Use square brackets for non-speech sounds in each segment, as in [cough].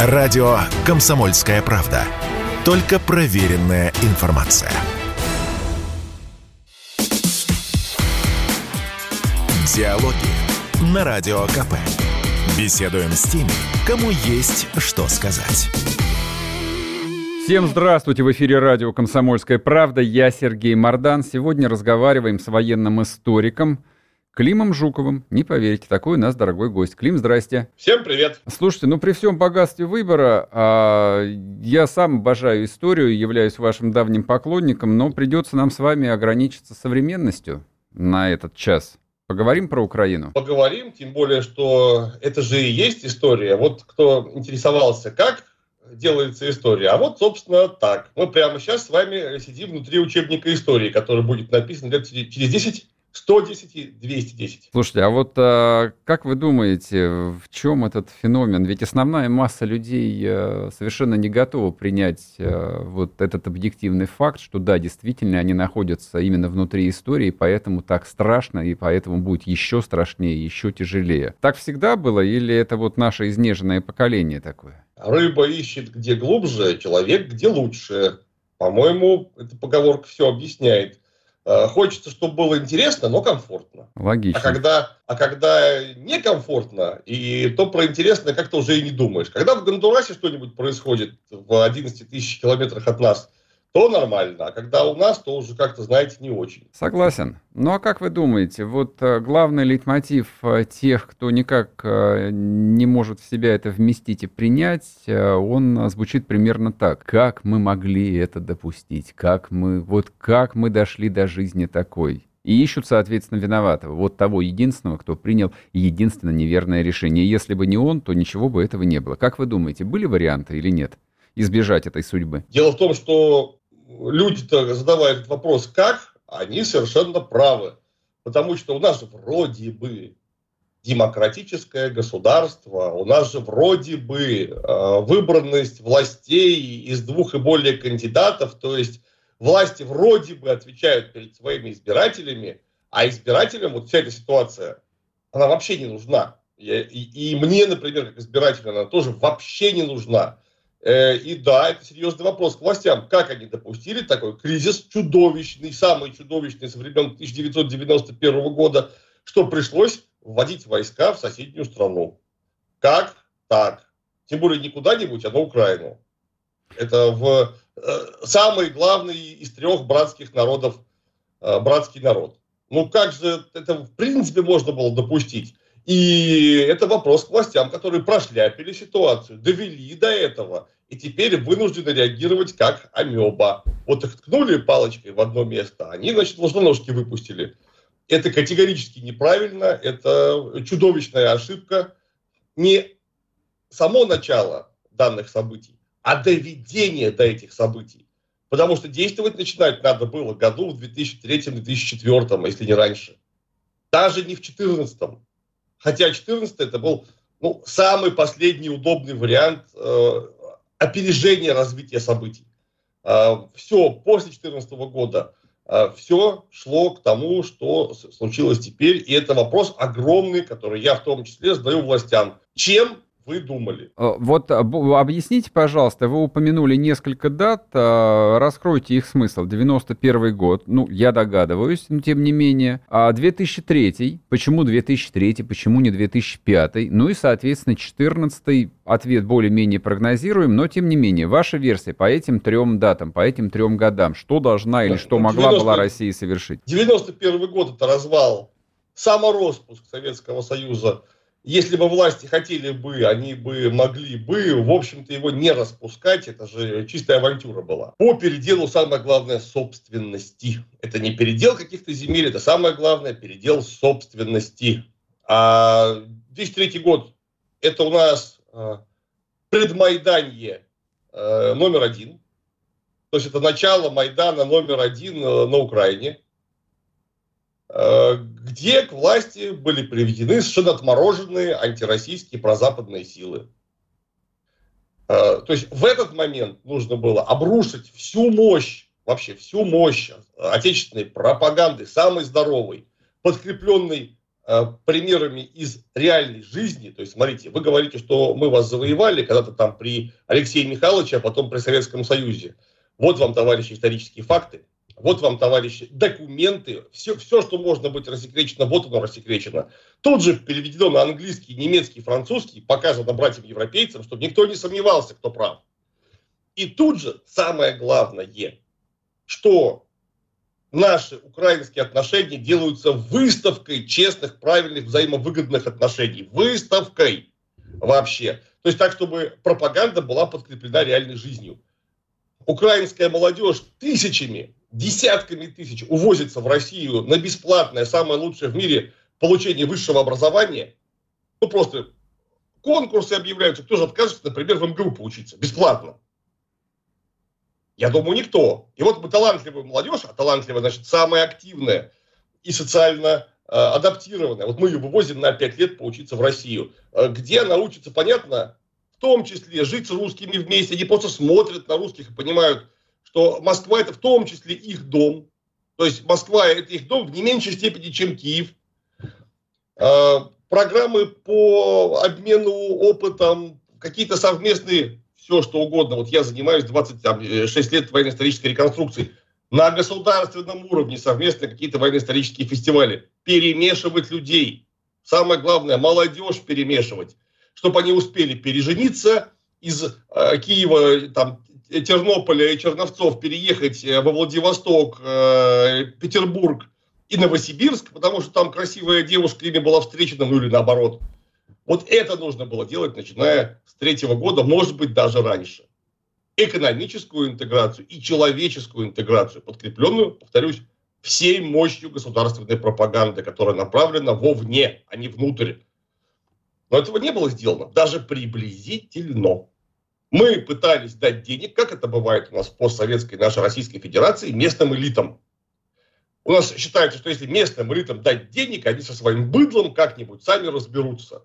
Радио «Комсомольская правда». Только проверенная информация. Диалоги на Радио КП. Беседуем с теми, кому есть что сказать. Всем здравствуйте! В эфире радио «Комсомольская правда». Я Сергей Мордан. Сегодня разговариваем с военным историком Климом Жуковым. Не поверите, такой у нас дорогой гость. Клим, здрасте. Всем привет. Слушайте, ну при всем богатстве выбора, а, я сам обожаю историю, являюсь вашим давним поклонником, но придется нам с вами ограничиться современностью на этот час. Поговорим про Украину? Поговорим, тем более, что это же и есть история. Вот кто интересовался, как делается история. А вот, собственно, так. Мы прямо сейчас с вами сидим внутри учебника истории, который будет написан лет через 10 110 и 210. Слушайте, а вот а, как вы думаете, в чем этот феномен? Ведь основная масса людей а, совершенно не готова принять а, вот этот объективный факт, что да, действительно, они находятся именно внутри истории, поэтому так страшно, и поэтому будет еще страшнее, еще тяжелее. Так всегда было, или это вот наше изнеженное поколение такое? Рыба ищет где глубже, человек где лучше. По-моему, эта поговорка все объясняет. Э, хочется, чтобы было интересно, но комфортно. Логично. А когда, а когда некомфортно, и то про интересное как-то уже и не думаешь. Когда в Гондурасе что-нибудь происходит в 11 тысяч километрах от нас, то нормально. А когда у нас, то уже как-то, знаете, не очень. Согласен. Ну а как вы думаете, вот э, главный лейтмотив э, тех, кто никак э, не может в себя это вместить и принять, он звучит примерно так. Как мы могли это допустить? Как мы, вот как мы дошли до жизни такой? И ищут, соответственно, виноватого. Вот того единственного, кто принял единственно неверное решение. Если бы не он, то ничего бы этого не было. Как вы думаете, были варианты или нет? избежать этой судьбы? Дело в том, что люди-то задавая этот вопрос «как?», они совершенно правы. Потому что у нас вроде бы демократическое государство, у нас же вроде бы э, выбранность властей из двух и более кандидатов, то есть власти вроде бы отвечают перед своими избирателями, а избирателям вот вся эта ситуация, она вообще не нужна. И, и, и мне, например, как избирателю, она тоже вообще не нужна. Э, и да, это серьезный вопрос к властям. Как они допустили такой кризис чудовищный, самый чудовищный со времен 1991 года, что пришлось вводить войска в соседнюю страну. Как так? Тем более не куда-нибудь, а на Украину. Это в э, самый главный из трех братских народов, э, братский народ. Ну как же это в принципе можно было допустить? И это вопрос к властям, которые прошляпили ситуацию, довели до этого, и теперь вынуждены реагировать как амеба. Вот их ткнули палочкой в одно место, они, значит, ложноножки выпустили. Это категорически неправильно, это чудовищная ошибка. Не само начало данных событий, а доведение до этих событий. Потому что действовать начинать надо было году в 2003-2004, если не раньше. Даже не в 2014. Хотя 14 это был ну, самый последний удобный вариант э, опережения развития событий. Э, все после 2014 года э, все шло к тому, что случилось теперь. И это вопрос огромный, который я в том числе задаю властям. Чем вы думали? Э, вот объясните, пожалуйста, вы упомянули несколько дат, а, раскройте их смысл. 91 год, ну, я догадываюсь, но тем не менее. А 2003, почему 2003, почему не 2005? Ну и, соответственно, 14 ответ более-менее прогнозируем, но тем не менее, ваша версия по этим трем датам, по этим трем годам, что должна или что могла 90, была Россия совершить? 91 год это развал, самороспуск Советского Союза – если бы власти хотели бы, они бы могли бы, в общем-то, его не распускать. Это же чистая авантюра была. По переделу самое главное собственности. Это не передел каких-то земель, это самое главное передел собственности. А 2003 год это у нас э, предмайданье э, номер один. То есть это начало Майдана номер один э, на Украине. Э, где к власти были приведены совершенно отмороженные антироссийские прозападные силы. Э, то есть в этот момент нужно было обрушить всю мощь, вообще всю мощь отечественной пропаганды, самой здоровой, подкрепленной э, примерами из реальной жизни. То есть, смотрите, вы говорите, что мы вас завоевали когда-то там при Алексее Михайловиче, а потом при Советском Союзе. Вот вам, товарищи, исторические факты. Вот вам, товарищи, документы, все, все, что можно быть рассекречено, вот оно рассекречено. Тут же переведено на английский, немецкий, французский, показано братьям-европейцам, чтобы никто не сомневался, кто прав. И тут же самое главное, что наши украинские отношения делаются выставкой честных, правильных, взаимовыгодных отношений. Выставкой вообще. То есть так, чтобы пропаганда была подкреплена реальной жизнью. Украинская молодежь тысячами десятками тысяч увозится в Россию на бесплатное, самое лучшее в мире получение высшего образования, ну просто конкурсы объявляются, кто же откажется, например, в МГУ поучиться бесплатно. Я думаю, никто. И вот мы талантливая молодежь, а талантливая, значит, самая активная и социально э, адаптированная. Вот мы ее вывозим на 5 лет поучиться в Россию. Э, где она учится, понятно, в том числе жить с русскими вместе. Они просто смотрят на русских и понимают, что Москва это в том числе их дом. То есть Москва это их дом в не меньшей степени, чем Киев. А, программы по обмену опытом, какие-то совместные, все что угодно. Вот я занимаюсь 26 лет военно-исторической реконструкции. На государственном уровне совместно какие-то военно-исторические фестивали. Перемешивать людей. Самое главное, молодежь перемешивать. Чтобы они успели пережениться из э, Киева, там, Тернополя и Черновцов переехать э, во Владивосток, э, Петербург и Новосибирск, потому что там красивая девушка ими была встречена, ну или наоборот. Вот это нужно было делать, начиная с третьего года, может быть, даже раньше. Экономическую интеграцию и человеческую интеграцию, подкрепленную, повторюсь, всей мощью государственной пропаганды, которая направлена вовне, а не внутрь. Но этого не было сделано, даже приблизительно. Мы пытались дать денег, как это бывает у нас в постсоветской нашей Российской Федерации, местным элитам. У нас считается, что если местным элитам дать денег, они со своим быдлом как-нибудь сами разберутся.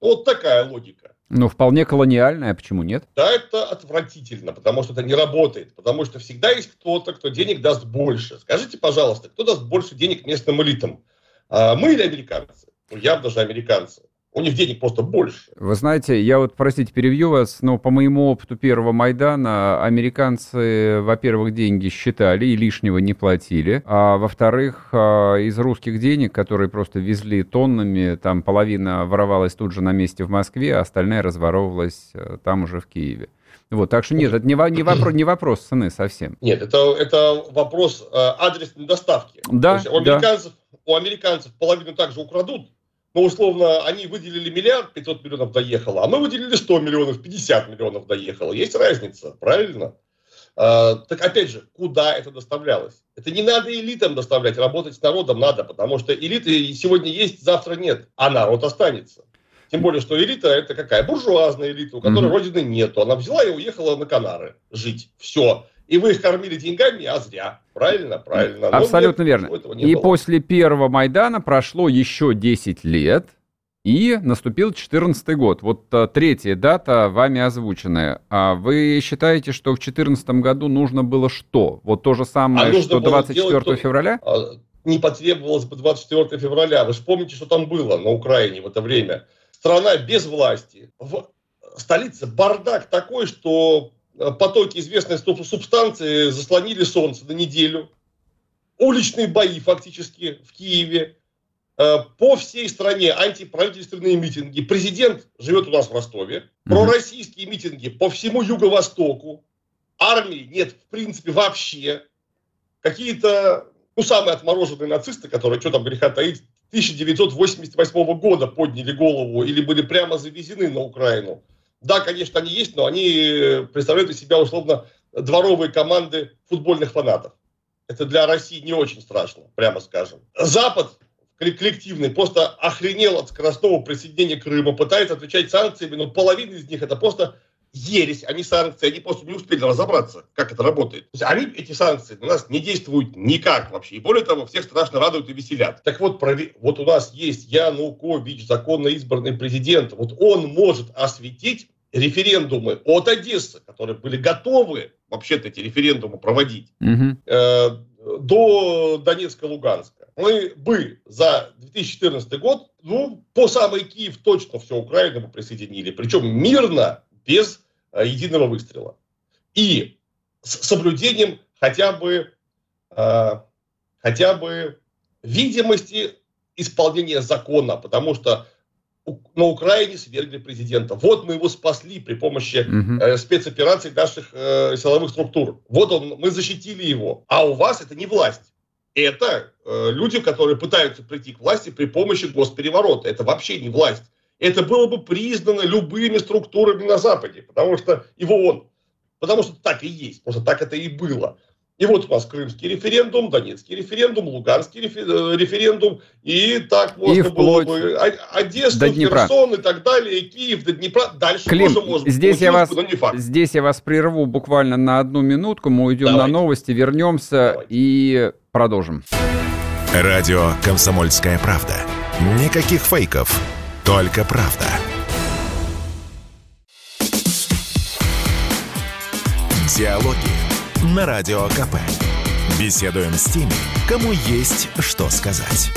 Вот такая логика. Ну, вполне колониальная, почему нет? Да, это отвратительно, потому что это не работает. Потому что всегда есть кто-то, кто денег даст больше. Скажите, пожалуйста, кто даст больше денег местным элитам? А, мы или американцы? Ну, явно же американцы. У них денег просто больше. Вы знаете, я вот, простите, перевью вас, но по моему опыту первого Майдана, американцы, во-первых, деньги считали и лишнего не платили, а во-вторых, а, из русских денег, которые просто везли тоннами, там половина воровалась тут же на месте в Москве, а остальная разворовывалась э, там уже в Киеве. Вот, так что нет, это не, не, вопрос, не вопрос цены совсем. Нет, это, это вопрос э, адресной доставки. Да, у, американцев, да. у американцев половину также украдут, но условно они выделили миллиард, 500 миллионов доехало, а мы выделили 100 миллионов, 50 миллионов доехало. Есть разница, правильно? А, так опять же, куда это доставлялось? Это не надо элитам доставлять, работать с народом надо, потому что элиты сегодня есть, завтра нет, а народ останется. Тем более, что элита это какая? Буржуазная элита, у которой mm-hmm. родины нету. Она взяла и уехала на Канары жить. Все и вы их кормили деньгами, а зря. Правильно? Правильно. Абсолютно нет, верно. И было. после первого Майдана прошло еще 10 лет, и наступил 14 год. Вот а, третья дата вами озвученная. А вы считаете, что в 2014 году нужно было что? Вот то же самое, а что 24 то, февраля? А, не потребовалось бы 24 февраля. Вы же помните, что там было на Украине в это время. Страна без власти. В столице бардак такой, что Э, потоки известной субстанции заслонили солнце на неделю. Уличные бои фактически в Киеве. Э, по всей стране антиправительственные митинги. Президент живет у нас в Ростове. Пророссийские митинги по всему Юго-Востоку. Армии нет в принципе вообще. Какие-то, ну, самые отмороженные нацисты, которые, что там греха таить, 1988 года подняли голову или были прямо завезены на Украину. Да, конечно, они есть, но они э, представляют из себя условно дворовые команды футбольных фанатов. Это для России не очень страшно, прямо скажем. Запад коллективный просто охренел от скоростного присоединения Крыма, пытается отвечать санкциями, но половина из них это просто ересь, они санкции, они просто не успели разобраться, как это работает. То есть они, эти санкции, на нас не действуют никак вообще. И более того, всех страшно радуют и веселят. Так вот, прови... вот у нас есть Янукович, законно избранный президент. Вот он может осветить референдумы от Одессы, которые были готовы вообще-то эти референдумы проводить, угу. э, до Донецка, Луганска. мы бы за 2014 год, ну, по самой Киев точно все Украину бы присоединили. Причем мирно, без э, единого выстрела. И с соблюдением хотя бы, э, хотя бы видимости исполнения закона, потому что на Украине свергли президента. Вот мы его спасли при помощи э, спецопераций наших э, силовых структур. Вот он, мы защитили его. А у вас это не власть. Это э, люди, которые пытаются прийти к власти при помощи госпереворота. Это вообще не власть. Это было бы признано любыми структурами на Западе, потому что его он. Потому что так и есть, просто так это и было. И вот у нас крымский референдум, донецкий референдум, луганский э, референдум, и так можно и было бы Одессу, до Днепра. Херсон и так далее, и Киев до Днепра. Дальше Клим, тоже можно здесь я вас, но не факт. Здесь я вас прерву буквально на одну минутку, мы уйдем Давайте. на новости, вернемся Давайте. и продолжим. Радио «Комсомольская правда». Никаких фейков, только правда. Диалоги на Радио КП. Беседуем с теми, кому есть что сказать.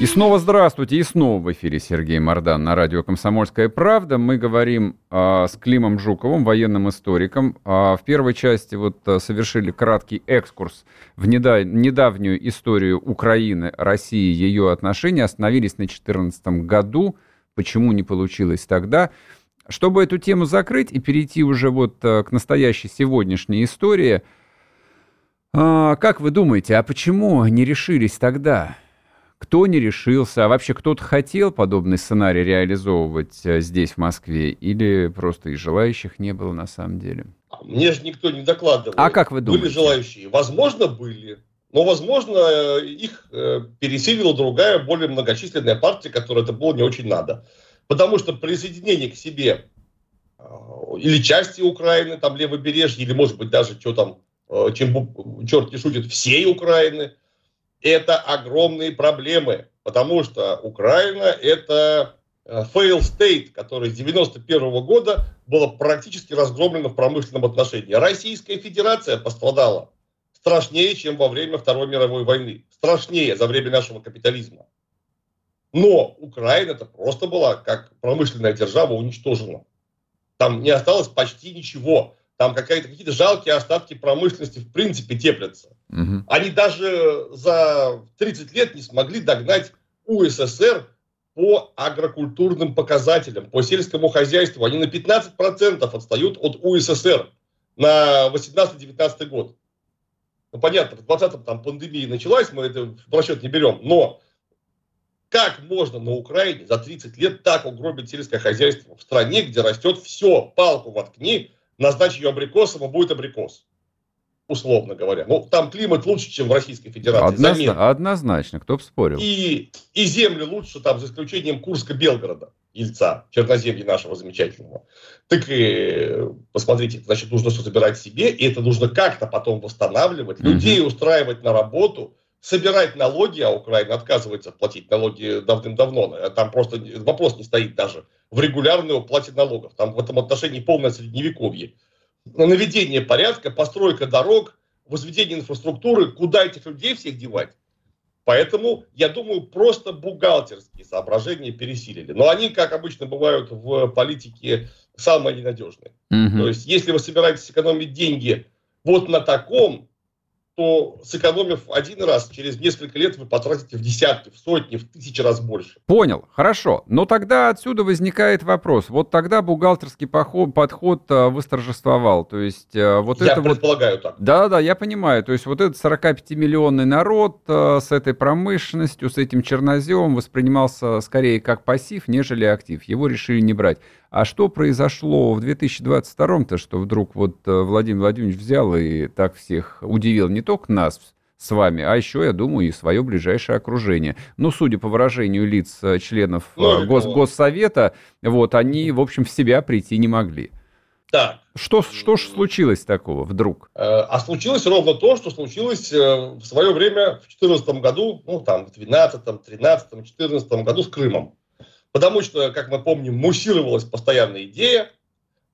И снова здравствуйте, и снова в эфире Сергей Мордан на радио «Комсомольская правда». Мы говорим а, с Климом Жуковым, военным историком. А, в первой части вот а, совершили краткий экскурс в неда- недавнюю историю Украины, России, ее отношений. Остановились на 2014 году. Почему не получилось тогда? Чтобы эту тему закрыть и перейти уже вот э, к настоящей сегодняшней истории, а, как вы думаете, а почему не решились тогда? Кто не решился? А вообще кто-то хотел подобный сценарий реализовывать э, здесь, в Москве? Или просто и желающих не было на самом деле? А мне же никто не докладывал. А как вы думаете? Были желающие. Возможно, были. Но, возможно, их э, пересилила другая, более многочисленная партия, которой это было не очень надо. Потому что присоединение к себе э, или части Украины, там левобережье, или может быть даже что там, э, чем черт не шутит, всей Украины, это огромные проблемы. Потому что Украина это э, fail state, который с 91 года было практически разгромлено в промышленном отношении. Российская Федерация пострадала страшнее, чем во время Второй мировой войны. Страшнее за время нашего капитализма. Но Украина это просто была, как промышленная держава, уничтожена. Там не осталось почти ничего. Там какие-то жалкие остатки промышленности в принципе теплятся. Угу. Они даже за 30 лет не смогли догнать УССР по агрокультурным показателям, по сельскому хозяйству. Они на 15% отстают от УССР на 18-19 год. Ну, понятно, в 20-м там пандемия началась, мы это в расчет не берем, но как можно на Украине за 30 лет так угробить сельское хозяйство в стране, где растет все, палку воткни, назначь ее абрикосом, и будет абрикос. Условно говоря. Ну, там климат лучше, чем в Российской Федерации. Однозначно, однозначно кто бы спорил. И, и земли лучше, там, за исключением Курска-Белгорода, Ельца, черноземья нашего замечательного. Так и посмотрите, значит, нужно все забирать себе, и это нужно как-то потом восстанавливать, людей устраивать на работу – собирать налоги, а Украина отказывается платить налоги давным-давно. Там просто вопрос не стоит даже в регулярной уплате налогов. Там в этом отношении полное средневековье. Наведение порядка, постройка дорог, возведение инфраструктуры, куда этих людей всех девать? Поэтому, я думаю, просто бухгалтерские соображения пересилили. Но они, как обычно бывают в политике, самые ненадежные. Угу. То есть, если вы собираетесь экономить деньги вот на таком, то сэкономив один раз, через несколько лет вы потратите в десятки, в сотни, в тысячи раз больше. Понял, хорошо. Но тогда отсюда возникает вопрос. Вот тогда бухгалтерский поход, подход а, восторжествовал. То есть а, вот я это предполагаю вот... так. Да-да, я понимаю. То есть вот этот 45-миллионный народ а, с этой промышленностью, с этим черноземом воспринимался скорее как пассив, нежели актив. Его решили не брать. А что произошло в 2022-то, что вдруг вот э, Владимир Владимирович взял и так всех удивил не только нас с вами, а еще, я думаю, и свое ближайшее окружение. Ну, судя по выражению лиц э, членов ну, Гос Госсовета, вот, они, в общем, в себя прийти не могли. Так. Что, что же случилось такого вдруг? А случилось ровно то, что случилось в свое время в 2014 году, ну там в 2012, 2013, 2014 году с Крымом. Потому что, как мы помним, муссировалась постоянная идея,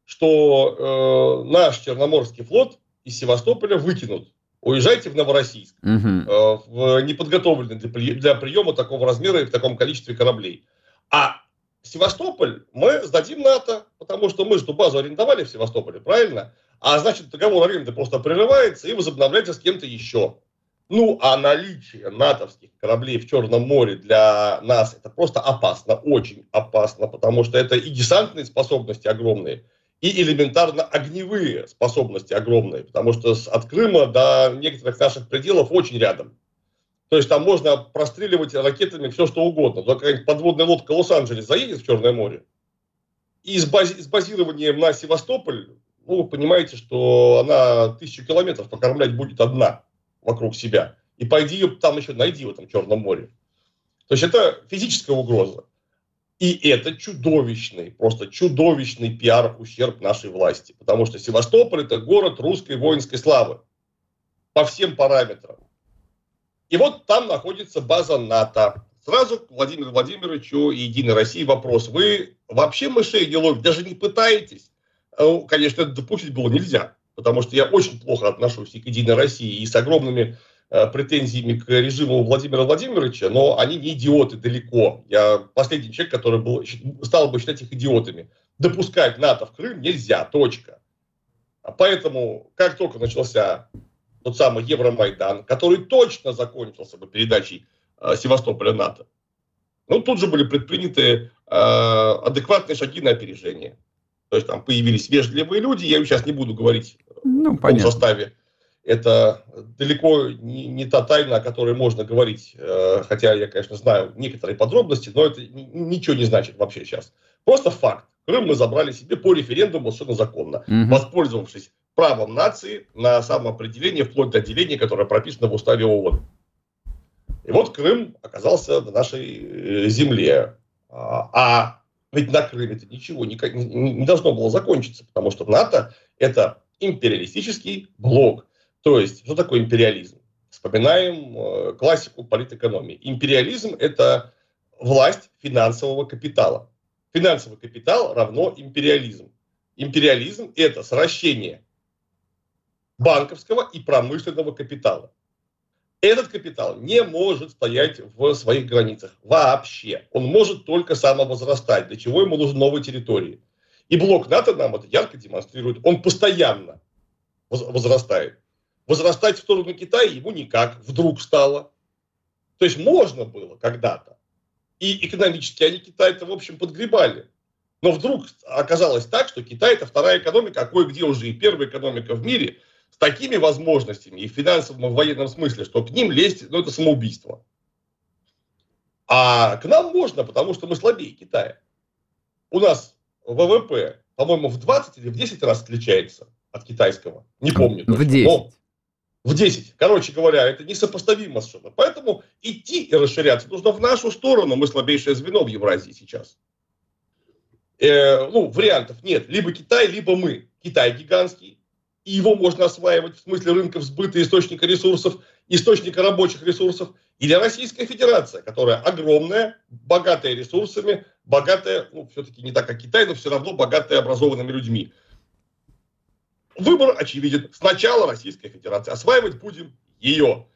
что э, наш Черноморский флот из Севастополя выкинут. уезжайте в Новороссийск, угу. э, в неподготовленный для, для приема такого размера и в таком количестве кораблей. А Севастополь мы сдадим НАТО, потому что мы же ту базу арендовали в Севастополе, правильно? А значит, договор аренды просто прерывается и возобновляется с кем-то еще. Ну, а наличие натовских кораблей в Черном море для нас это просто опасно, очень опасно, потому что это и десантные способности огромные, и элементарно огневые способности огромные, потому что от Крыма до некоторых наших пределов очень рядом. То есть там можно простреливать ракетами все, что угодно. Но какая-нибудь подводная лодка Лос-Анджелес заедет в Черное море, и с, бази- с базированием на Севастополь, ну, вы понимаете, что она тысячу километров покормлять будет одна вокруг себя. И пойди ее там еще найди в этом Черном море. То есть это физическая угроза. И это чудовищный, просто чудовищный пиар ущерб нашей власти. Потому что Севастополь это город русской воинской славы. По всем параметрам. И вот там находится база НАТО. Сразу к Владимиру Владимировичу и Единой России вопрос. Вы вообще мышей не ловите, даже не пытаетесь? Ну, конечно, это допустить было нельзя. Потому что я очень плохо отношусь и к Единой России, и с огромными Э, претензиями к режиму Владимира Владимировича, но они не идиоты далеко. Я последний человек, который был, стал бы считать их идиотами. Допускать НАТО в Крым нельзя, точка. А поэтому, как только начался тот самый Евромайдан, который точно закончился бы передачей э, Севастополя НАТО, ну, тут же были предприняты э, адекватные шаги на опережение. То есть там появились вежливые люди, я сейчас не буду говорить ну, в том составе, это далеко не, не та тайна, о которой можно говорить, э, хотя я, конечно, знаю некоторые подробности, но это ничего не значит вообще сейчас. Просто факт. Крым мы забрали себе по референдуму совершенно законно, угу. воспользовавшись правом нации на самоопределение вплоть до отделения, которое прописано в уставе ООН. И вот Крым оказался на нашей э, земле. А, а ведь на Крыме это ничего не, не должно было закончиться, потому что НАТО это империалистический блок то есть, что такое империализм? Вспоминаем э, классику политэкономии. Империализм – это власть финансового капитала. Финансовый капитал равно империализм. Империализм – это сращение банковского и промышленного капитала. Этот капитал не может стоять в своих границах вообще. Он может только самовозрастать, для чего ему нужны новые территории. И блок НАТО нам это ярко демонстрирует. Он постоянно возрастает возрастать в сторону Китая ему никак вдруг стало. То есть можно было когда-то. И экономически они Китай-то, в общем, подгребали. Но вдруг оказалось так, что Китай это вторая экономика, а кое-где уже и первая экономика в мире, с такими возможностями и в финансовом, и в военном смысле, что к ним лезть, ну, это самоубийство. А к нам можно, потому что мы слабее Китая. У нас ВВП, по-моему, в 20 или в 10 раз отличается от китайского. Не помню. Точно. В 10. Но в 10. Короче говоря, это несопоставимо совершенно. Поэтому идти и расширяться нужно в нашу сторону. Мы слабейшее звено в Евразии сейчас. Э, ну, вариантов нет. Либо Китай, либо мы. Китай гигантский. И его можно осваивать в смысле рынков сбыта, источника ресурсов, источника рабочих ресурсов. Или Российская Федерация, которая огромная, богатая ресурсами, богатая, ну, все-таки не так, как Китай, но все равно богатая образованными людьми. Выбор очевиден. Сначала Российская Федерация. Осваивать будем ее.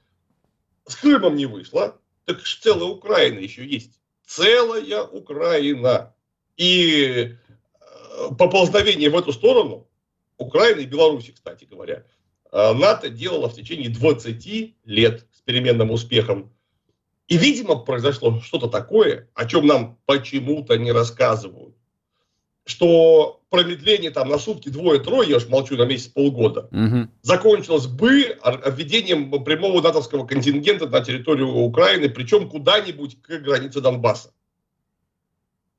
С Крымом не вышло. Так целая Украина еще есть. Целая Украина. И э, поползновение в эту сторону, Украины и Беларуси, кстати говоря, э, НАТО делало в течение 20 лет с переменным успехом. И, видимо, произошло что-то такое, о чем нам почему-то не рассказывают что промедление там на сутки двое-трое, я уж молчу на месяц полгода, угу. закончилось бы введением прямого натовского контингента на территорию Украины, причем куда-нибудь к границе Донбасса.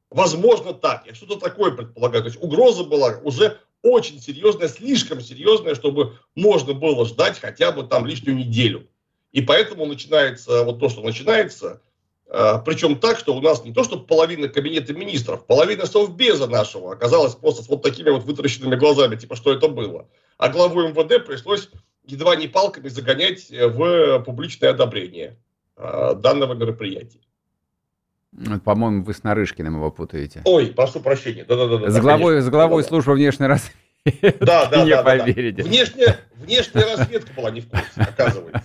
Возможно так. Я что-то такое предполагаю. То есть угроза была уже очень серьезная, слишком серьезная, чтобы можно было ждать хотя бы там лишнюю неделю. И поэтому начинается вот то, что начинается, а, Причем так, что у нас не то, что половина кабинета министров, половина совбеза нашего оказалась просто с вот такими вот вытаращенными глазами, типа, что это было. А главу МВД пришлось едва не палками загонять в публичное одобрение а, данного мероприятия. По-моему, вы с Нарышкиным его путаете. Ой, прошу прощения. Да-да-да. С главой, с главой службы внешней разведки. [laughs] Да, да, не да, поверите. Да. Внешняя, внешняя разведка была не в курсе, оказывается.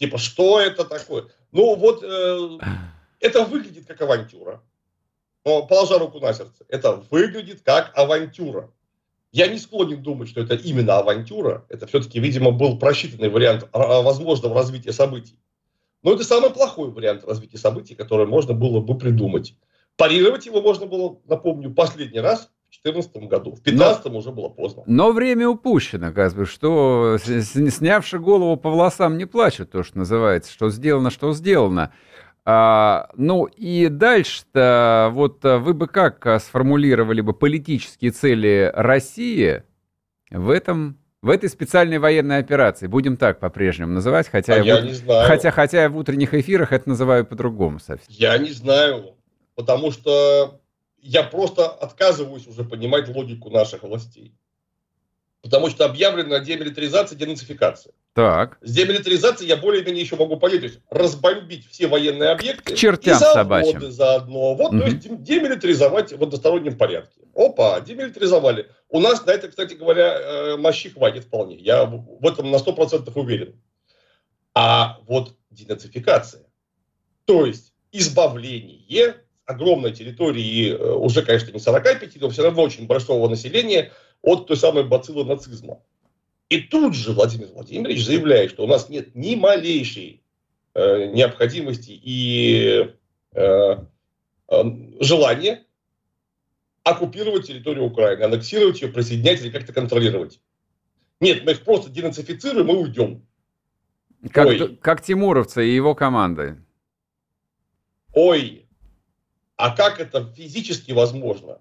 Типа, что это такое? Ну, вот э, это выглядит как авантюра. Но, положа руку на сердце, это выглядит как авантюра. Я не склонен думать, что это именно авантюра. Это все-таки, видимо, был просчитанный вариант возможного развития событий. Но это самый плохой вариант развития событий, который можно было бы придумать. Парировать его можно было, напомню, последний раз 2014 году. В 2015 уже было поздно. Но время упущено, как бы, что снявши голову по волосам не плачут, то, что называется, что сделано, что сделано. А, ну и дальше-то, вот вы бы как сформулировали бы политические цели России в этом в этой специальной военной операции, будем так по-прежнему называть, хотя, а я, я не знаю. хотя, хотя я в утренних эфирах это называю по-другому совсем. Я не знаю потому что я просто отказываюсь уже понимать логику наших властей. Потому что объявлена демилитаризация, денацификация. Так. С демилитаризацией я более-менее еще могу понять, то есть разбомбить все военные объекты. К чертям и заводы заодно. Вот, угу. то есть демилитаризовать в одностороннем порядке. Опа, демилитаризовали. У нас на это, кстати говоря, э, мощи хватит вполне. Я в этом на 100% уверен. А вот денацификация, то есть избавление огромной территории, э, уже, конечно, не 45, но все равно очень большого населения от той самой бациллы нацизма. И тут же Владимир Владимирович заявляет, что у нас нет ни малейшей э, необходимости и э, э, желания оккупировать территорию Украины, аннексировать ее, присоединять или как-то контролировать. Нет, мы их просто денацифицируем и уйдем. Как, как Тимуровцы и его команды. Ой, а как это физически возможно?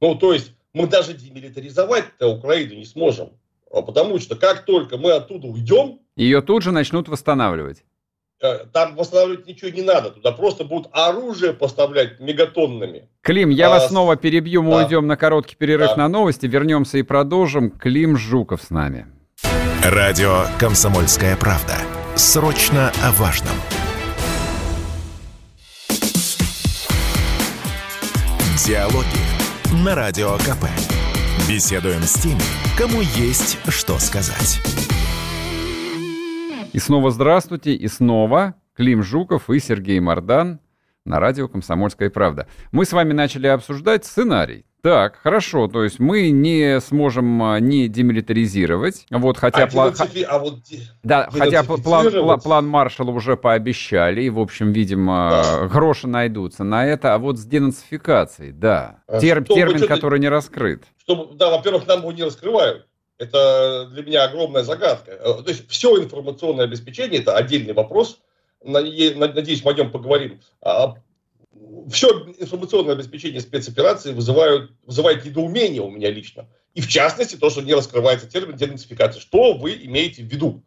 Ну, то есть мы даже демилитаризовать-то Украину не сможем. А потому что как только мы оттуда уйдем... Ее тут же начнут восстанавливать. Э, там восстанавливать ничего не надо. Туда просто будут оружие поставлять мегатоннами. Клим, я а, вас снова перебью. Мы да. уйдем на короткий перерыв да. на новости. Вернемся и продолжим. Клим Жуков с нами. Радио «Комсомольская правда». Срочно о важном. Диалоги на Радио КП. Беседуем с теми, кому есть что сказать. И снова здравствуйте, и снова Клим Жуков и Сергей Мордан на радио «Комсомольская правда». Мы с вами начали обсуждать сценарий. Так, хорошо, то есть мы не сможем а, не демилитаризировать, вот хотя, а пла... а вот да, хотя план, план Маршалла уже пообещали, и, в общем, видимо, да. гроши найдутся на это, а вот с денацификацией, да, а Тер, термин, который не раскрыт. Чтобы, да, во-первых, нам его не раскрывают, это для меня огромная загадка. Э, то есть все информационное обеспечение, это отдельный вопрос, надеюсь, мы о нем поговорим, а все информационное обеспечение спецоперации вызывают, вызывает недоумение у меня лично. И в частности, то, что не раскрывается термин денацификации. Что вы имеете в виду?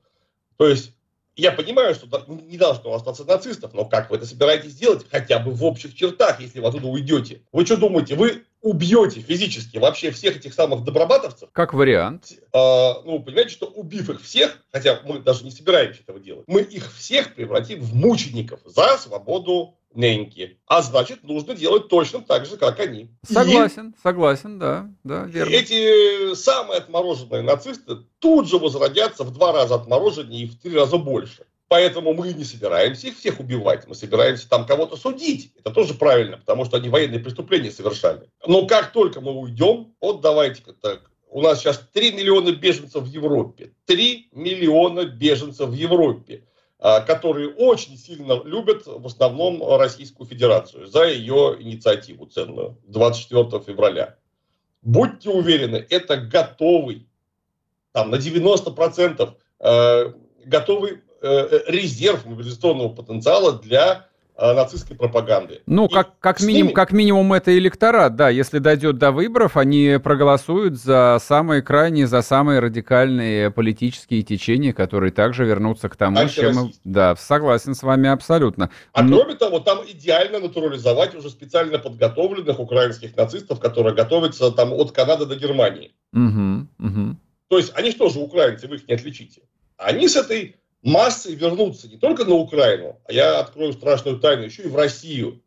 То есть, я понимаю, что не должно остаться нацистов, но как вы это собираетесь делать? Хотя бы в общих чертах, если вы оттуда уйдете. Вы что думаете, вы убьете физически вообще всех этих самых добробатовцев? Как вариант. А, ну, понимаете, что убив их всех, хотя мы даже не собираемся этого делать, мы их всех превратим в мучеников за свободу неньки. А значит, нужно делать точно так же, как они. Согласен, и согласен, да, да, верно. Эти самые отмороженные нацисты тут же возродятся в два раза отмороженнее и в три раза больше. Поэтому мы не собираемся их всех убивать, мы собираемся там кого-то судить. Это тоже правильно, потому что они военные преступления совершали. Но как только мы уйдем, вот давайте-ка так, у нас сейчас 3 миллиона беженцев в Европе. 3 миллиона беженцев в Европе. А, которые очень сильно любят в основном Российскую Федерацию за ее инициативу ценную 24 февраля. Будьте уверены, это готовый, там на 90% э, готовый резерв мобилизационного потенциала для Э, нацистской пропаганды. Ну, как, как, минимум, ними... как минимум это электорат, да. Если дойдет до выборов, они проголосуют за самые крайние, за самые радикальные политические течения, которые также вернутся к тому, чем... Да, согласен с вами абсолютно. А Но... кроме того, там идеально натурализовать уже специально подготовленных украинских нацистов, которые готовятся там от Канады до Германии. Угу, угу. То есть они что же украинцы, вы их не отличите. Они с этой массы вернутся не только на Украину, а я открою страшную тайну, еще и в Россию.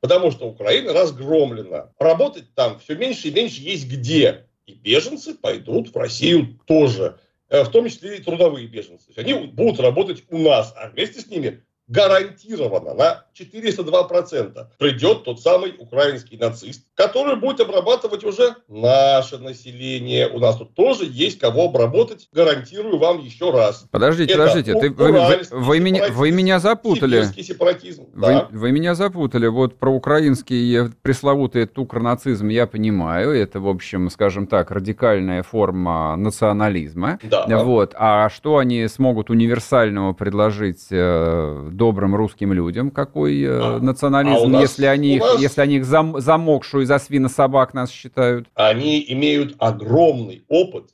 Потому что Украина разгромлена. Работать там все меньше и меньше есть где. И беженцы пойдут в Россию тоже, э, в том числе и трудовые беженцы. Они будут работать у нас, а вместе с ними гарантированно на 402% придет тот самый украинский нацист, который будет обрабатывать уже наше население. У нас тут тоже есть кого обработать, гарантирую вам еще раз. Подождите, Это подождите, ты, вы, вы, вы, меня, вы меня запутали. Сепаратизм, да. вы, вы меня запутали. Вот про украинский пресловутый тукронацизм я понимаю. Это, в общем, скажем так, радикальная форма национализма. Да. Вот. А что они смогут универсального предложить э, добрым русским людям, какой э, а, национализм, а нас, если они, их, нас... если они их зам, замокшую за свина собак нас считают? Они имеют огромный опыт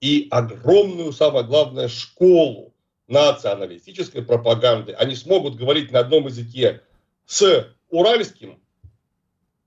и огромную, самое главное, школу националистической пропаганды. Они смогут говорить на одном языке с уральским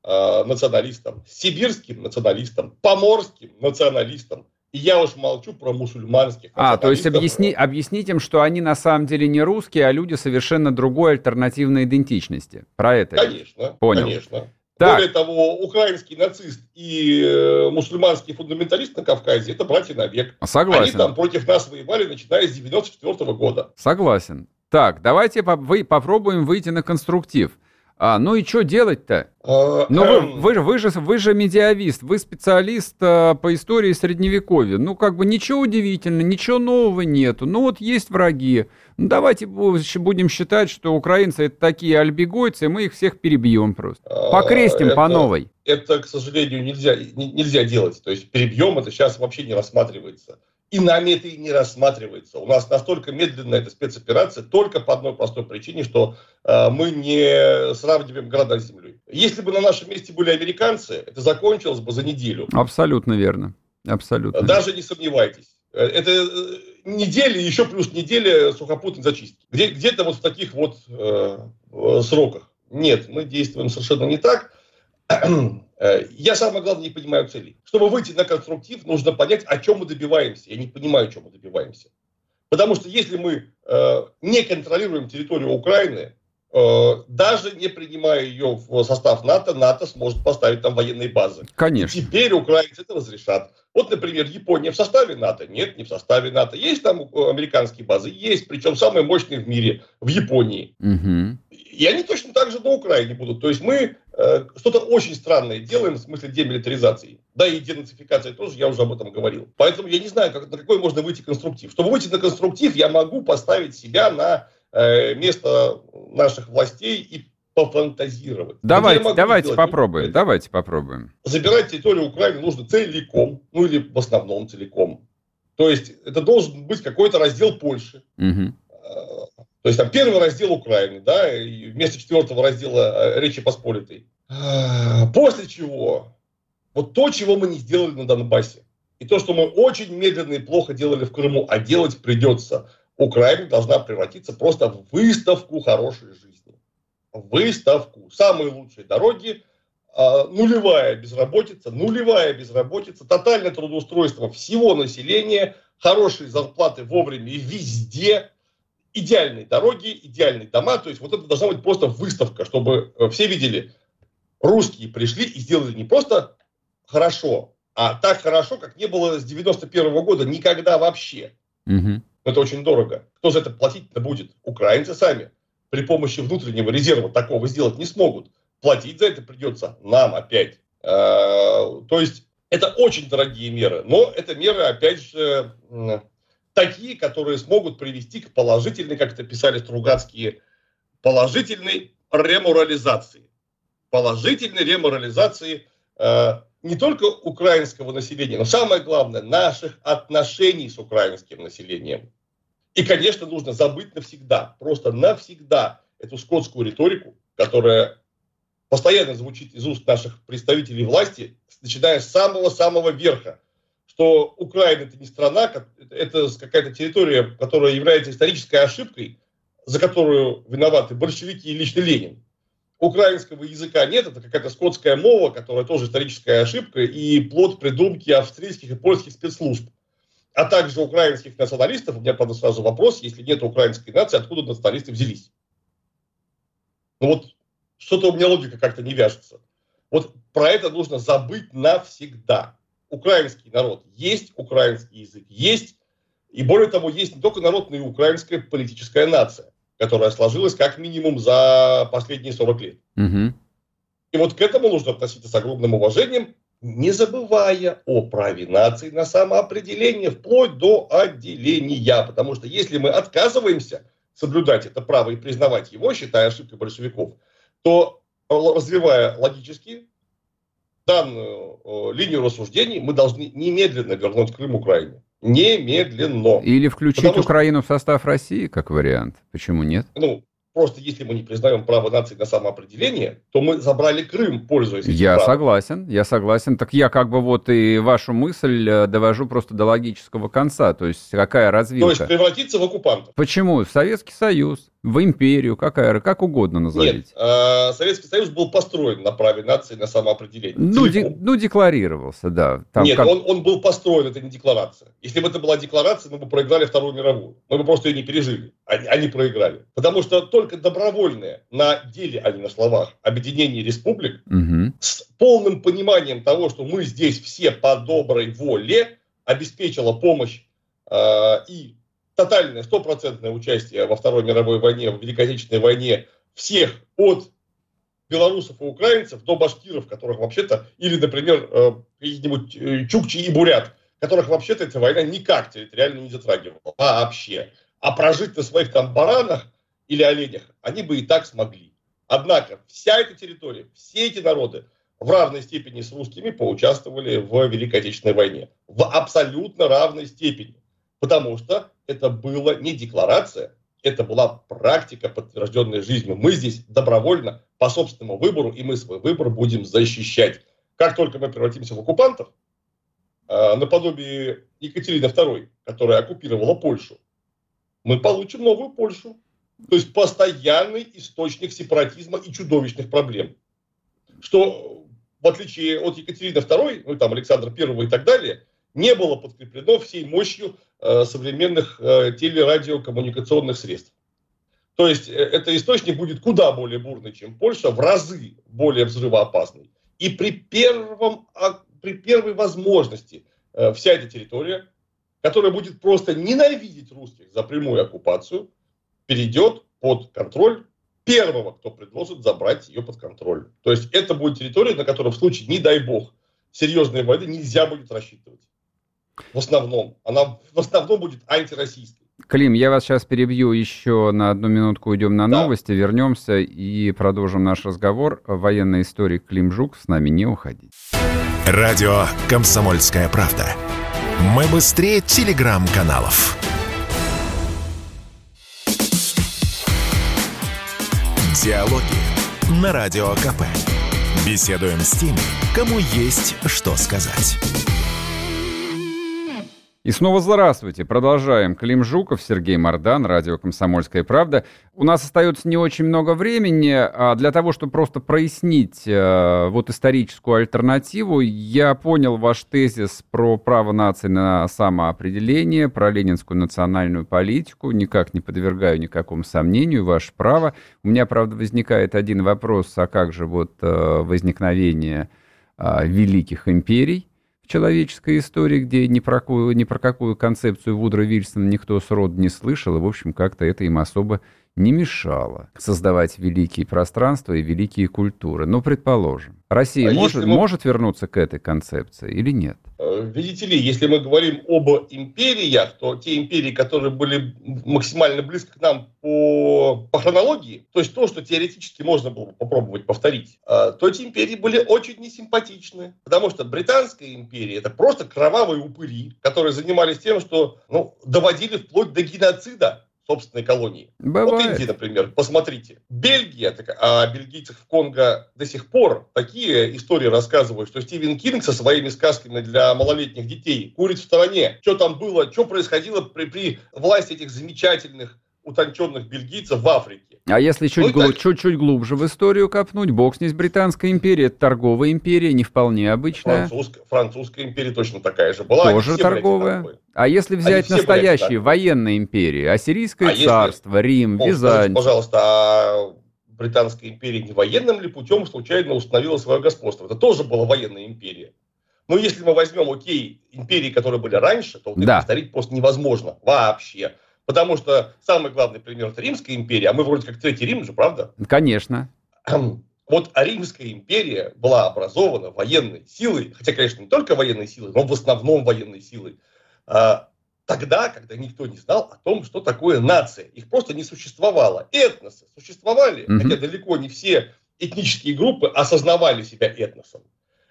э, националистом, сибирским националистом, поморским националистом, и я уж молчу про мусульманских. А, то есть объясни, объяснить им, что они на самом деле не русские, а люди совершенно другой альтернативной идентичности. Про это. Конечно. Понял. Конечно. Так. Более того, украинский нацист и э, мусульманский фундаменталист на Кавказе – это братья навек. Согласен. Они там против нас воевали, начиная с 94 года. Согласен. Так, давайте по вы попробуем выйти на конструктив. А, ну и что делать-то? А, ну вы, эм. вы, вы, же, вы же медиавист, вы специалист а, по истории Средневековья. Ну как бы ничего удивительного, ничего нового нету. Ну вот есть враги. Ну давайте будем считать, что украинцы это такие альбегойцы, мы их всех перебьем просто. А, Покрестим это, по новой. Это, к сожалению, нельзя, нельзя делать. То есть перебьем это сейчас вообще не рассматривается. И нами это и не рассматривается. У нас настолько медленная эта спецоперация только по одной простой причине, что э, мы не сравниваем города с землей. Если бы на нашем месте были американцы, это закончилось бы за неделю. Абсолютно верно. Абсолютно. Даже не сомневайтесь. Э, это э, неделя, еще плюс неделя сухопутной зачистки. Где, где-то вот в таких вот э, сроках. Нет, мы действуем совершенно не так. [clears throat] Э, я самое главное не понимаю целей. Чтобы выйти на конструктив, нужно понять, о чем мы добиваемся. Я не понимаю, о чем мы добиваемся. Потому что если мы э, не контролируем территорию Украины, э, даже не принимая ее в состав НАТО, НАТО сможет поставить там военные базы. Конечно. И теперь украинцы это разрешат. Вот, например, Япония в составе НАТО? Нет, не в составе НАТО. Есть там американские базы? Есть, причем самые мощные в мире, в Японии. Угу. И они точно так же на Украине будут. То есть мы э, что-то очень странное делаем в смысле демилитаризации. Да, и денацификации тоже, я уже об этом говорил. Поэтому я не знаю, как, на какой можно выйти конструктив. Чтобы выйти на конструктив, я могу поставить себя на э, место наших властей и пофантазировать. Давайте, давайте попробуем, давайте попробуем. Забирать территорию Украины нужно целиком, ну или в основном целиком. То есть это должен быть какой-то раздел Польши. Угу. То есть там первый раздел Украины, да, и вместо четвертого раздела э, Речи Посполитой. А, после чего, вот то, чего мы не сделали на Донбассе, и то, что мы очень медленно и плохо делали в Крыму, а делать придется, Украина должна превратиться просто в выставку хорошей жизни. Выставку. Самые лучшие дороги, а, нулевая безработица, нулевая безработица, тотальное трудоустройство всего населения, хорошие зарплаты вовремя и везде – идеальные дороги, идеальные дома. То есть вот это должна быть просто выставка, чтобы э, все видели, русские пришли и сделали не просто хорошо, а так хорошо, как не было с 91 -го года никогда вообще. Угу. Это очень дорого. Кто за это платить-то будет? Украинцы сами. При помощи внутреннего резерва такого сделать не смогут. Платить за это придется нам опять. А, то есть это очень дорогие меры. Но это меры, опять же, такие, которые смогут привести к положительной, как это писали Стругацкие, положительной реморализации. Положительной реморализации э, не только украинского населения, но самое главное, наших отношений с украинским населением. И, конечно, нужно забыть навсегда, просто навсегда эту скотскую риторику, которая постоянно звучит из уст наших представителей власти, начиная с самого-самого верха, что Украина это не страна, это какая-то территория, которая является исторической ошибкой, за которую виноваты большевики и лично Ленин. Украинского языка нет, это какая-то скотская мова, которая тоже историческая ошибка и плод придумки австрийских и польских спецслужб. А также украинских националистов. У меня, правда, сразу вопрос, если нет украинской нации, откуда националисты взялись? Ну вот, что-то у меня логика как-то не вяжется. Вот про это нужно забыть навсегда. украинский народ, есть украинский язык, есть, и более того, есть не только народ, но и украинская политическая нация, которая сложилась как минимум за последние 40 лет. Угу. И вот к этому нужно относиться с огромным уважением, не забывая о праве нации на самоопределение, вплоть до отделения. Потому что если мы отказываемся соблюдать это право и признавать его, считая ошибкой большевиков, то развивая логически данную э, линию рассуждений, мы должны немедленно вернуть Крым Украине. Немедленно. Или включить Потому Украину что... в состав России, как вариант. Почему нет? Ну, Просто если мы не признаем право нации на самоопределение, то мы забрали Крым, пользуясь этим Я правом. согласен, я согласен. Так я как бы вот и вашу мысль э, довожу просто до логического конца. То есть какая развилка? То есть превратиться в оккупантов. Почему? В Советский Союз, в империю, какая, как угодно назовите. Нет, э, Советский Союз был построен на праве нации на самоопределение. Ну, де, ну декларировался, да. Там Нет, как... он, он был построен, это не декларация. Если бы это была декларация, мы бы проиграли Вторую мировую. Мы бы просто ее не пережили. Они, они проиграли. Потому что только добровольное на деле, а не на словах, объединение республик угу. с полным пониманием того, что мы здесь все по доброй воле, обеспечило помощь э, и тотальное, стопроцентное участие во Второй мировой войне, в Великой Отечественной войне всех от белорусов и украинцев до башкиров, которых вообще-то, или, например, э, каких-нибудь э, чукчи и бурят, которых вообще-то эта война никак территориально не затрагивала вообще. А прожить на своих там баранах или оленях они бы и так смогли. Однако вся эта территория, все эти народы в равной степени с русскими поучаствовали в Великой Отечественной войне. В абсолютно равной степени. Потому что это была не декларация, это была практика, подтвержденная жизнью. Мы здесь добровольно, по собственному выбору, и мы свой выбор будем защищать. Как только мы превратимся в оккупантов, э, наподобие Екатерины II, которая оккупировала Польшу, мы получим новую Польшу. То есть постоянный источник сепаратизма и чудовищных проблем. Что, в отличие от Екатерины II, ну там Александра I и так далее, не было подкреплено всей мощью э, современных э, телерадиокоммуникационных средств. То есть э, этот источник будет куда более бурный, чем Польша, в разы более взрывоопасный. И при, первом, при первой возможности вся эта территория, которая будет просто ненавидеть русских за прямую оккупацию, перейдет под контроль первого, кто предложит забрать ее под контроль. То есть это будет территория, на которой в случае, не дай бог, серьезной войны нельзя будет рассчитывать. В основном. Она в основном будет антироссийской. Клим, я вас сейчас перебью еще на одну минутку, уйдем на да. новости, вернемся и продолжим наш разговор. Военный историк Клим Жук с нами не уходить. Радио «Комсомольская правда». Мы быстрее телеграм-каналов. Диалоги на Радио КП. Беседуем с теми, кому есть что сказать. И снова здравствуйте. Продолжаем. Клим Жуков, Сергей Мордан, радио «Комсомольская правда». У нас остается не очень много времени. А для того, чтобы просто прояснить э, вот историческую альтернативу, я понял ваш тезис про право нации на самоопределение, про ленинскую национальную политику. Никак не подвергаю никакому сомнению. Ваше право. У меня, правда, возникает один вопрос. А как же вот э, возникновение э, великих империй? Человеческой истории, где ни про, какую, ни про какую концепцию Вудро Вильсона никто с рода не слышал, и, в общем, как-то это им особо не мешало создавать великие пространства и великие культуры. Но, предположим, Россия а может, мы... может вернуться к этой концепции или нет? Э, видите ли, если мы говорим об империях, то те империи, которые были максимально близко к нам по, по хронологии, то есть то, что теоретически можно было попробовать повторить, э, то эти империи были очень несимпатичны. Потому что Британская империя – это просто кровавые упыри, которые занимались тем, что ну, доводили вплоть до геноцида собственной колонии. Бывает. Вот Индия, например, посмотрите. Бельгия, так, а о бельгийцах в Конго до сих пор такие истории рассказывают, что Стивен Кинг со своими сказками для малолетних детей курит в стороне. Что там было, что происходило при, при власти этих замечательных утонченных бельгийцев в Африке. А если чуть, ну, глу- так... чуть-чуть глубже в историю копнуть, бог с Британская империя, это торговая империя, не вполне обычная. Французская, французская империя точно такая же была. Тоже торговая. А если взять настоящие военные империи, Ассирийское а царство, если... Рим, О, Византия. Пожалуйста, а Британская империя не военным ли путем случайно установила свое господство? Это тоже была военная империя. Но если мы возьмем, окей, империи, которые были раньше, то вот да. их повторить просто невозможно вообще. Потому что самый главный пример – это Римская империя, а мы вроде как Третий Рим же, правда? Конечно. Вот Римская империя была образована военной силой, хотя, конечно, не только военной силой, но в основном военной силой, а, тогда, когда никто не знал о том, что такое нация. Их просто не существовало. Этносы существовали, mm-hmm. хотя далеко не все этнические группы осознавали себя этносом.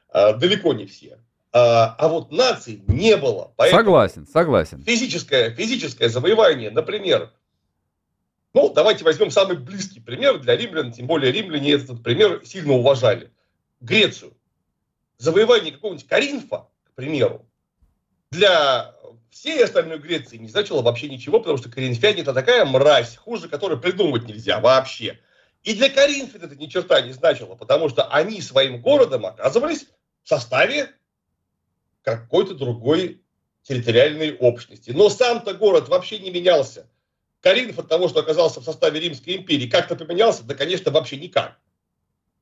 А, далеко не все. А, а вот наций не было. Согласен, согласен. Физическое, физическое завоевание, например, ну, давайте возьмем самый близкий пример для римлян, тем более римляне этот пример сильно уважали. Грецию. Завоевание какого-нибудь Каринфа, к примеру, для всей остальной Греции не значило вообще ничего, потому что коринфяне это такая мразь, хуже которой придумать нельзя вообще. И для Коринфян это ни черта не значило, потому что они своим городом оказывались в составе какой-то другой территориальной общности. Но сам-то город вообще не менялся. Коринф от того, что оказался в составе Римской империи, как-то поменялся? Да, конечно, вообще никак.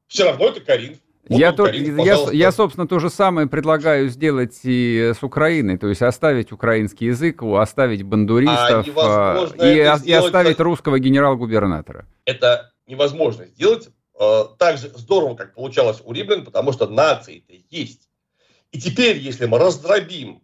Все равно это Коринф. Вот я, то, Карин, я, я, собственно, то же самое предлагаю сделать и с Украиной, то есть оставить украинский язык, оставить бандуристов а и, и оставить русского генерал-губернатора. Это невозможно сделать э, так же здорово, как получалось у римлян, потому что нации-то есть. И теперь, если мы раздробим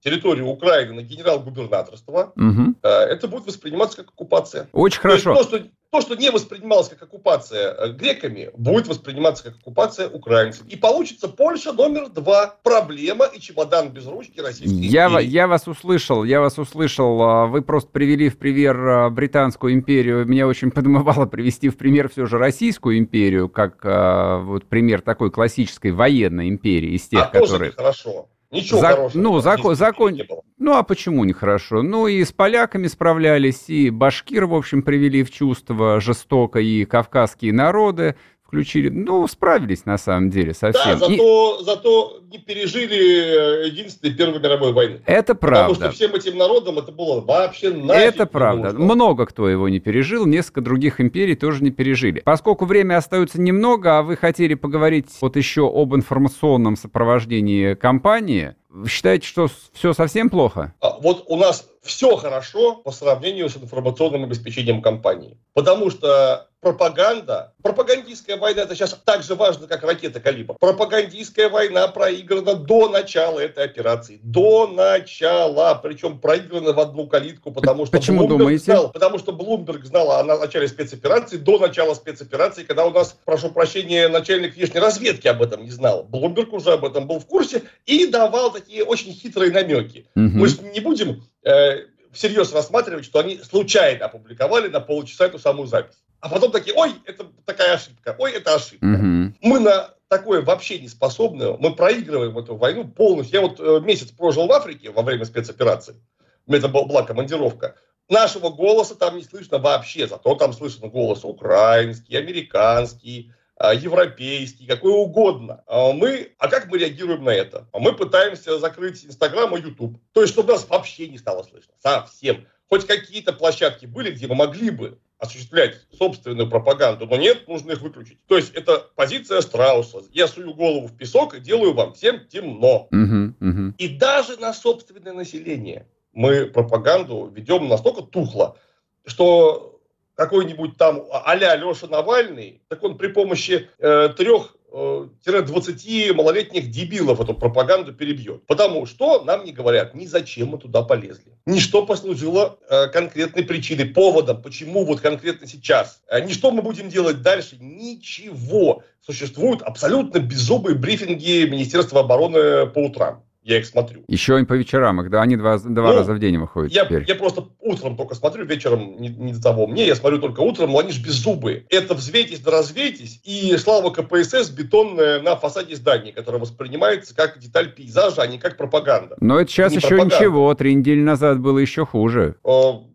территорию Украины на генерал-губернаторство, угу. это будет восприниматься как оккупация. Очень то хорошо. То, что, то, что не воспринималось как оккупация э, греками, будет восприниматься как оккупация украинцами. И получится Польша номер два. Проблема и чемодан без ручки российской я, империи. Я вас услышал, я вас услышал. А, вы просто привели в пример а, Британскую империю. Меня очень [laughs] подмывало привести в пример все же Российскую империю, как вот пример такой классической военной империи из тех, а которые... хорошо. Ничего За... хорошего. Ну, закон, закон... ну, а почему нехорошо? Ну, и с поляками справлялись, и башкир, в общем, привели в чувство жестоко, и кавказские народы включили. Ну, справились на самом деле совсем. Да, зато, и... зато не пережили э, единственной Первой мировой войны. Это правда. Потому что всем этим народам это было вообще Это правда. Нужно. Много кто его не пережил, несколько других империй тоже не пережили. Поскольку время остается немного, а вы хотели поговорить вот еще об информационном сопровождении кампании, вы считаете, что все совсем плохо? А, вот у нас все хорошо по сравнению с информационным обеспечением компании. Потому что пропаганда, пропагандистская война, это сейчас так же важно, как ракета «Калибр». Пропагандистская война проиграна до начала этой операции. До начала. Причем проиграна в одну калитку, потому что Почему Блумберг думаете? знал, потому что Блумберг знал о начале спецоперации до начала спецоперации, когда у нас, прошу прощения, начальник внешней разведки об этом не знал. Блумберг уже об этом был в курсе и давал такие очень хитрые намеки. Угу. Мы же не будем э, всерьез рассматривать, что они случайно опубликовали на полчаса эту самую запись. А потом такие, ой, это такая ошибка, ой, это ошибка. Угу. Мы на такое вообще не способны, мы проигрываем эту войну полностью. Я вот э, месяц прожил в Африке во время спецоперации, это была командировка. Нашего голоса там не слышно вообще, зато там слышно голос украинский, американский, европейский, какой угодно. А мы, а как мы реагируем на это? А мы пытаемся закрыть Инстаграм и Ютуб. То есть, чтобы нас вообще не стало слышно. Совсем. Хоть какие-то площадки были, где мы могли бы осуществлять собственную пропаганду, но нет, нужно их выключить. То есть это позиция страуса. Я сую голову в песок и делаю вам всем темно. Угу, угу. И даже на собственное население мы пропаганду ведем настолько тухло, что какой-нибудь там а-ля Леша Навальный, так он при помощи э, трех 20 э, малолетних дебилов эту пропаганду перебьет. Потому что нам не говорят ни зачем мы туда полезли. Ни что послужило э, конкретной причиной, поводом, почему вот конкретно сейчас. Э, ни что мы будем делать дальше. Ничего. Существуют абсолютно беззубые брифинги Министерства обороны по утрам я их смотрю. Еще и по вечерам, когда они два, два ну, раза в день выходят я, теперь. Я просто утром только смотрю, вечером не, не до того мне, я смотрю только утром, но они же беззубые. Это взвейтесь да развейтесь, и слава КПСС бетонная на фасаде здания, которая воспринимается как деталь пейзажа, а не как пропаганда. Но это сейчас еще пропаганда. ничего, три недели назад было еще хуже.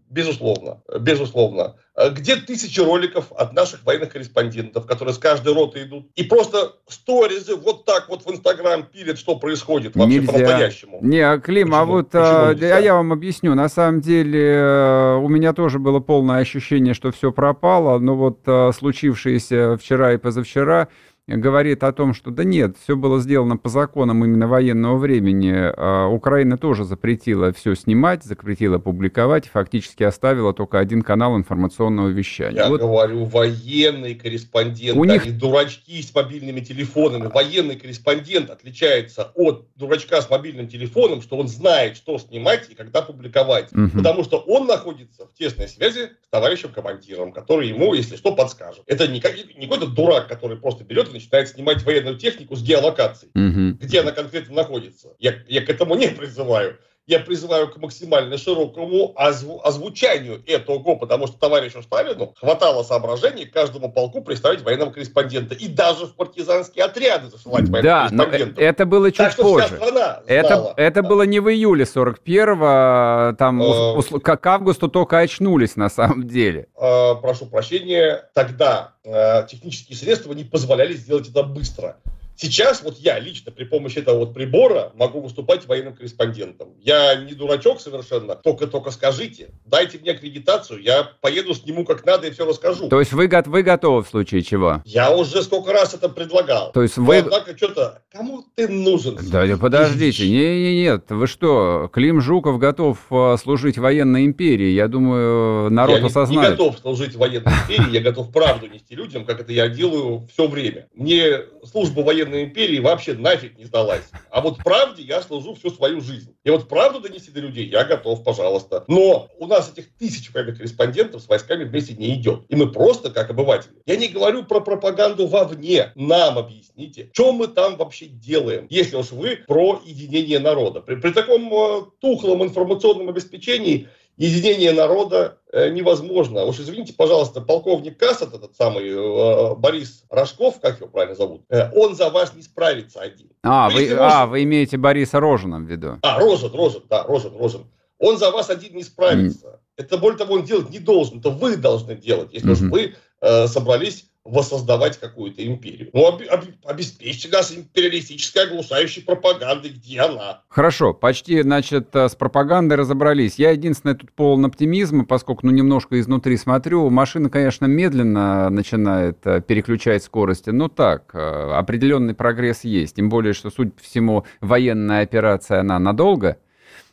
Безусловно, безусловно. Э, где тысячи роликов от наших военных корреспондентов, которые с каждой роты идут, и просто сторизы вот так вот в Инстаграм пилят, что происходит вообще нельзя. по-настоящему. Не, а Клим, а Почему? а вот а, я вам объясню. На самом деле э, у меня тоже было полное ощущение, что все пропало, но вот а, случившееся вчера и позавчера говорит о том, что да нет, все было сделано по законам именно военного времени. А Украина тоже запретила все снимать, запретила публиковать, фактически оставила только один канал информационного вещания. Я вот... говорю, военный корреспондент, У них... дурачки с мобильными телефонами. Военный корреспондент отличается от дурачка с мобильным телефоном, что он знает, что снимать и когда публиковать. Угу. Потому что он находится в тесной связи с товарищем-командиром, который ему, если что, подскажет. Это не, не какой-то дурак, который просто берет и начинает снимать военную технику с геолокацией, угу. где она конкретно находится. Я, я к этому не призываю я призываю к максимально широкому озву- озвучанию этого, потому что товарищу Сталину хватало соображений каждому полку представить военного корреспондента и даже в партизанские отряды засылать военных да, корреспондентов. Но это было чуть так позже. Это, это было не в июле 41-го, там э, к, к августу только очнулись на самом деле. Э, прошу прощения, тогда э, технические средства не позволяли сделать это быстро. Сейчас вот я лично при помощи этого вот прибора могу выступать военным корреспондентом. Я не дурачок совершенно, только-только скажите, дайте мне аккредитацию, я поеду, сниму как надо и все расскажу. То есть вы, вы готовы в случае чего? Я уже сколько раз это предлагал. То есть вы... Однако что-то, кому ты нужен? Да, да подождите, не, не, нет, вы что, Клим Жуков готов а, служить военной империи, я думаю, народ я осознает. Я не готов служить военной империи, я готов правду нести людям, как это я делаю все время. Мне служба военной Северной империи вообще нафиг не сдалась. А вот правде я служу всю свою жизнь. И вот правду донести до людей я готов, пожалуйста. Но у нас этих тысяч военных корреспондентов с войсками вместе не идет. И мы просто, как обыватели. Я не говорю про пропаганду вовне. Нам объясните, что мы там вообще делаем, если уж вы про единение народа. При, при таком э, тухлом информационном обеспечении единение народа э, невозможно. Уж извините, пожалуйста, полковник Кассет, этот самый э, Борис Рожков, как его правильно зовут, э, он за вас не справится один. А, вы, Рожен... а вы имеете Бориса Рожина в виду? А, Рожин, Рожин, да, Рожин, Рожин. Он за вас один не справится. Mm. Это, более того, он делать не должен. Это вы должны делать, если mm-hmm. уж вы э, собрались воссоздавать какую-то империю. Ну, об, об, обеспечьте нас империалистической оглушающей пропагандой. Где она? Хорошо, почти, значит, э, с пропагандой разобрались. Я единственное тут полон оптимизма, поскольку, ну, немножко изнутри смотрю. Машина, конечно, медленно начинает э, переключать скорости, но так, э, определенный прогресс есть. Тем более, что, судя по всему, военная операция, она надолго.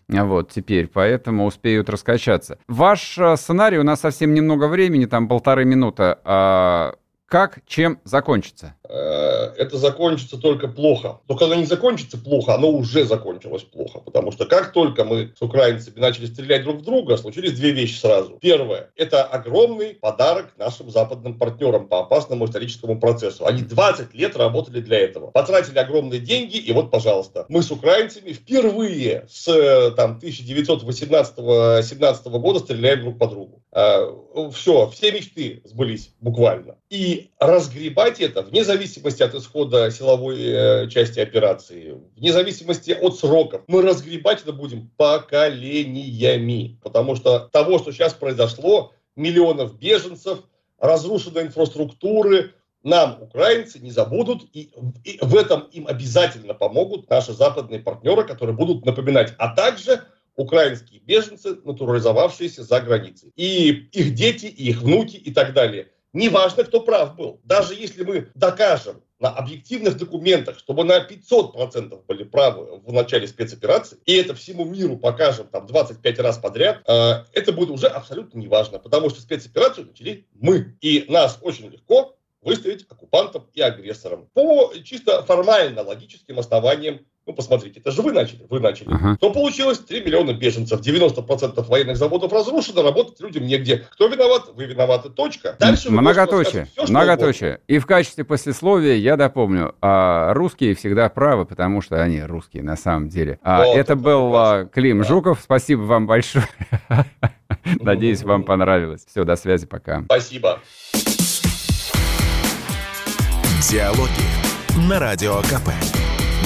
Вот, теперь, поэтому успеют раскачаться. Ваш сценарий, у нас совсем немного времени, там полторы минуты. А как, чем закончится? Э, это закончится только плохо. Но когда не закончится плохо, оно уже закончилось плохо. Потому что как только мы с украинцами начали стрелять друг в друга, случились две вещи сразу. Первое. Это огромный подарок нашим западным партнерам по опасному историческому процессу. Они 20 лет работали для этого. Потратили огромные деньги, и вот, пожалуйста, мы с украинцами впервые с там, 1918-17 года стреляем друг по другу. Э, Все, все мечты сбылись буквально. И разгребать это вне зависимости от исхода силовой э, части операции, вне зависимости от сроков. Мы разгребать это будем поколениями. Потому что того, что сейчас произошло, миллионов беженцев, разрушенной инфраструктуры, нам, украинцы, не забудут, и, и в этом им обязательно помогут наши западные партнеры, которые будут напоминать, а также украинские беженцы, натурализовавшиеся за границей. И их дети, и их внуки и так далее – Неважно, кто прав был. Даже если мы докажем на объективных документах, чтобы на 500% были правы в начале спецоперации, и это всему миру покажем там 25 раз подряд, э, это будет уже абсолютно неважно, потому что спецоперацию начали мы. И нас очень легко выставить оккупантом и агрессором по чисто формально логическим основаниям ну, посмотрите, это же вы начали, вы начали. Ага. То получилось 3 миллиона беженцев, 90% военных заводов разрушено, работать людям негде. Кто виноват? Вы виноваты, точка. Дальше Многоточие, все, многоточие. И в качестве послесловия я допомню, а, русские всегда правы, потому что они русские на самом деле. А, вот, это, это был прекрасно. Клим да. Жуков, спасибо вам большое. [laughs] Надеюсь, вам понравилось. Все, до связи, пока. Спасибо. Диалоги на Радио КП.